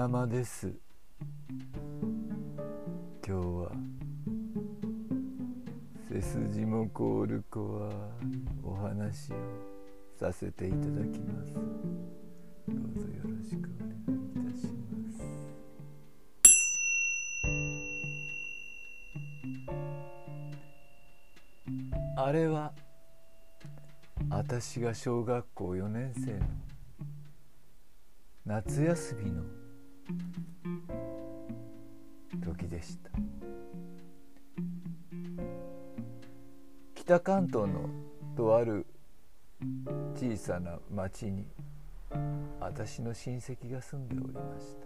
気ままです。今日は背筋も凍る子はお話をさせていただきます。どうぞよろしくお願いいたします。あれは私が小学校4年生の夏休みの時でした。北関東のとある小さな町に私の親戚が住んでおりまし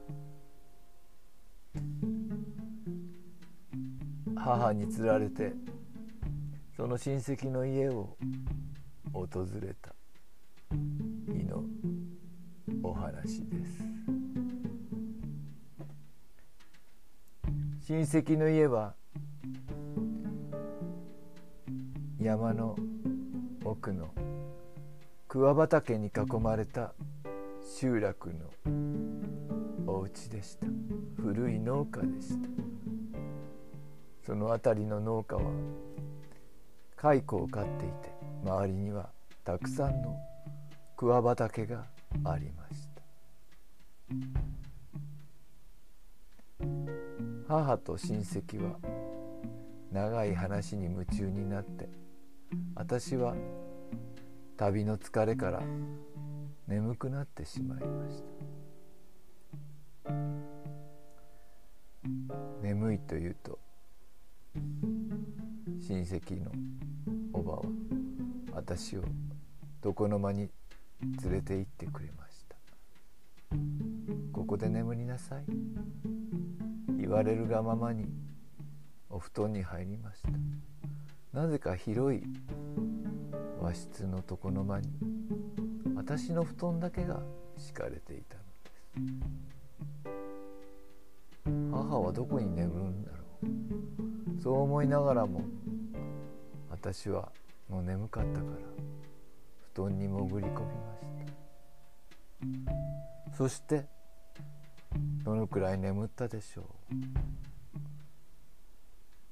た。母につられてその親戚の家を訪れた。日のお話です。親戚の家は山の奥の桑畑に囲まれた集落のお家でした。古い農家でした。その辺りの農家は蚕を飼っていて周りにはたくさんの桑畑がありました。母と親戚は長い話に夢中になって私は旅の疲れから眠くなってしまいました。眠いというと親戚のおばは私を床の間に連れて行ってくれました。ここで眠りなさい。言われるがままにお布団に入りました。なぜか広い和室の床の間に私の布団だけが敷かれていたのです。母はどこに眠るんだろう。そう思いながらも私はもう眠かったから布団に潜り込みました。そしてどのくらい眠ったでしょ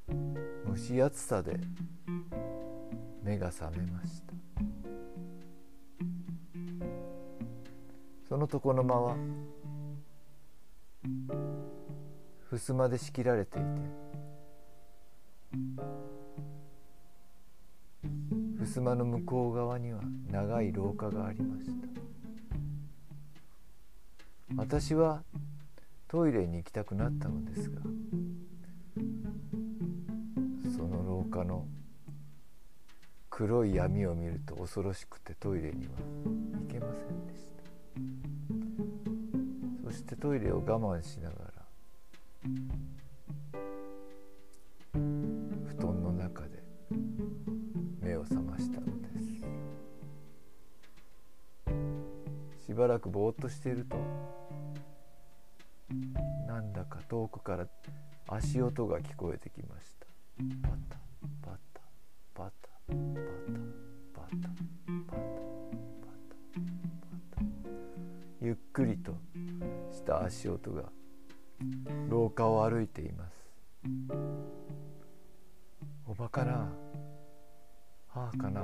う？蒸し暑さで目が覚めました。その床の間は襖で仕切られていて襖の向こう側には長い廊下がありました。私はトイレに行きたくなったのですがその廊下の黒い闇を見ると恐ろしくてトイレには行けませんでした。そしてトイレを我慢しながら布団の中で目を覚ましたのです。しばらくぼーっとしているとだか遠くから足音が聞こえてきました。パタパタパタパタパタパタパタパタ。ゆっくりとした足音が廊下を歩いています。おばかな母かな。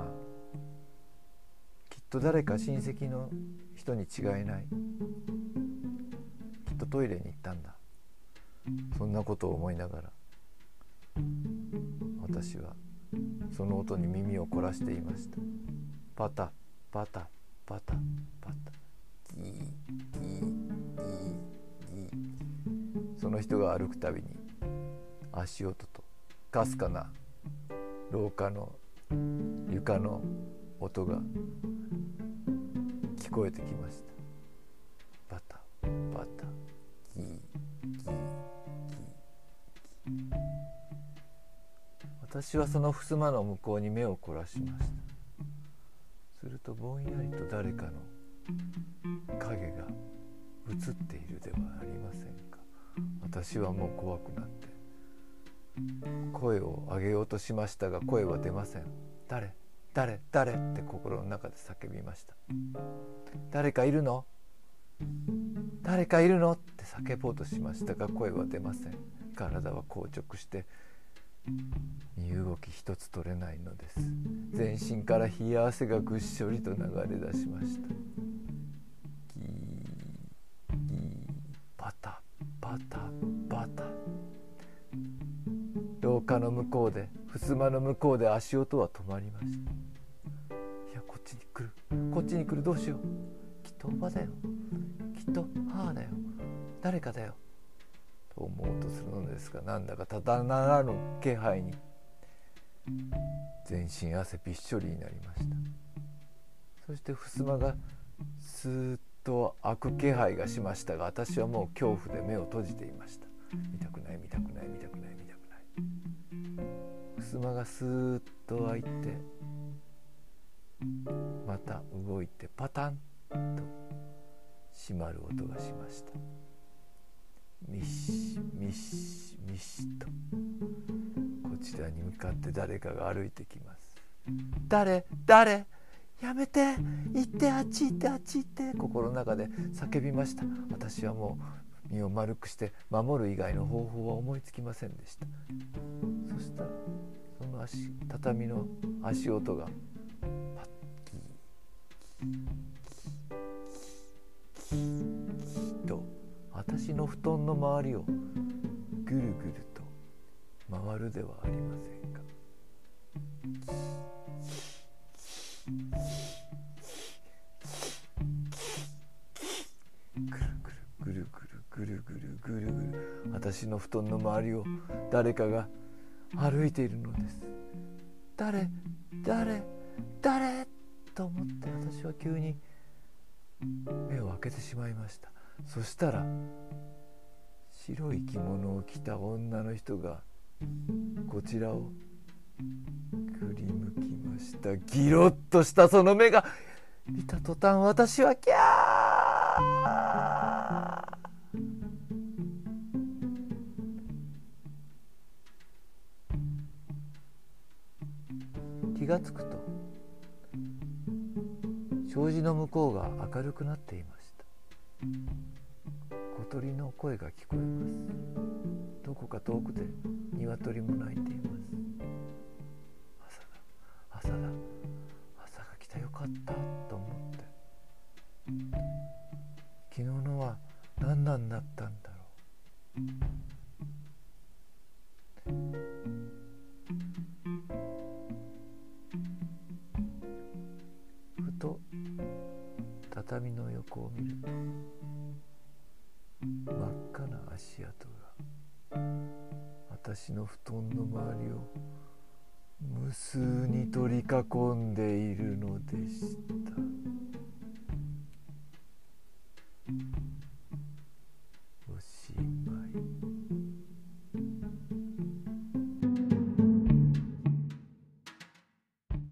きっと誰か親戚の人に違いない。きっとトイレに行ったんだ。そんなことを思いながら私はその音に耳を凝らしていました。パタパタパタパタ。ギーギーギーギー。その人が歩くたびに足音とかすかな廊下の床の音が聞こえてきました。私はその襖の向こうに目を凝らしました。するとぼんやりと誰かの影が映っているではありませんか？私はもう怖くなって。声を上げようとしましたが声は出ません。誰？誰？誰？って心の中で叫びました。誰かいるの？誰かいるの？って叫ぼうとしましたが声は出ません。体は硬直して身動き一つ取れないのです。全身から冷や汗がぐっしょりと流れ出しました。ギーギーパタパタパタ。廊下の向こうで襖の向こうで足音は止まりました。いやこっちに来る。こっちに来る。どうしよう。きっとおばだよ。きっと母だよ。誰かだよ。思うとするのですがなんだかただならぬ気配に全身汗びっしょりになりました。そして襖がスーッと開く気配がしましたが私はもう恐怖で目を閉じていました。見たくない見たくない見たくない見たくない。襖がスーッと開いてまた動いてパタンと閉まる音がしました。ミシミシミシとこちらに向かって誰かが歩いてきます。誰？誰？やめて。行ってあっち行ってあっち行って。心の中で叫びました。私はもう身を丸くして守る以外の方法は思いつきませんでした。そしたらその足畳の足音がパッキーキーキーキーと私の布団の周りをぐるぐると回るではありませんか？ぐるぐるぐるぐるぐるぐるぐる私の布団の周りを誰かが歩いているのです。誰誰誰？と思って私は急に目を開けてしまいました。そしたら白い着物を着た女の人がこちらを振り向きました。ギロッとしたその目が見た途端私はキャー!気がつくと障子の向こうが明るくなっていまし鳥の声が聞こえます。どこか遠くで鶏も鳴いています。朝だ朝だ朝が来た。よかったと思って。昨日のは何なんだったんだろう。ふと畳の横を見ると足跡が私の布団の周りを無数に取り囲んでいるのでした。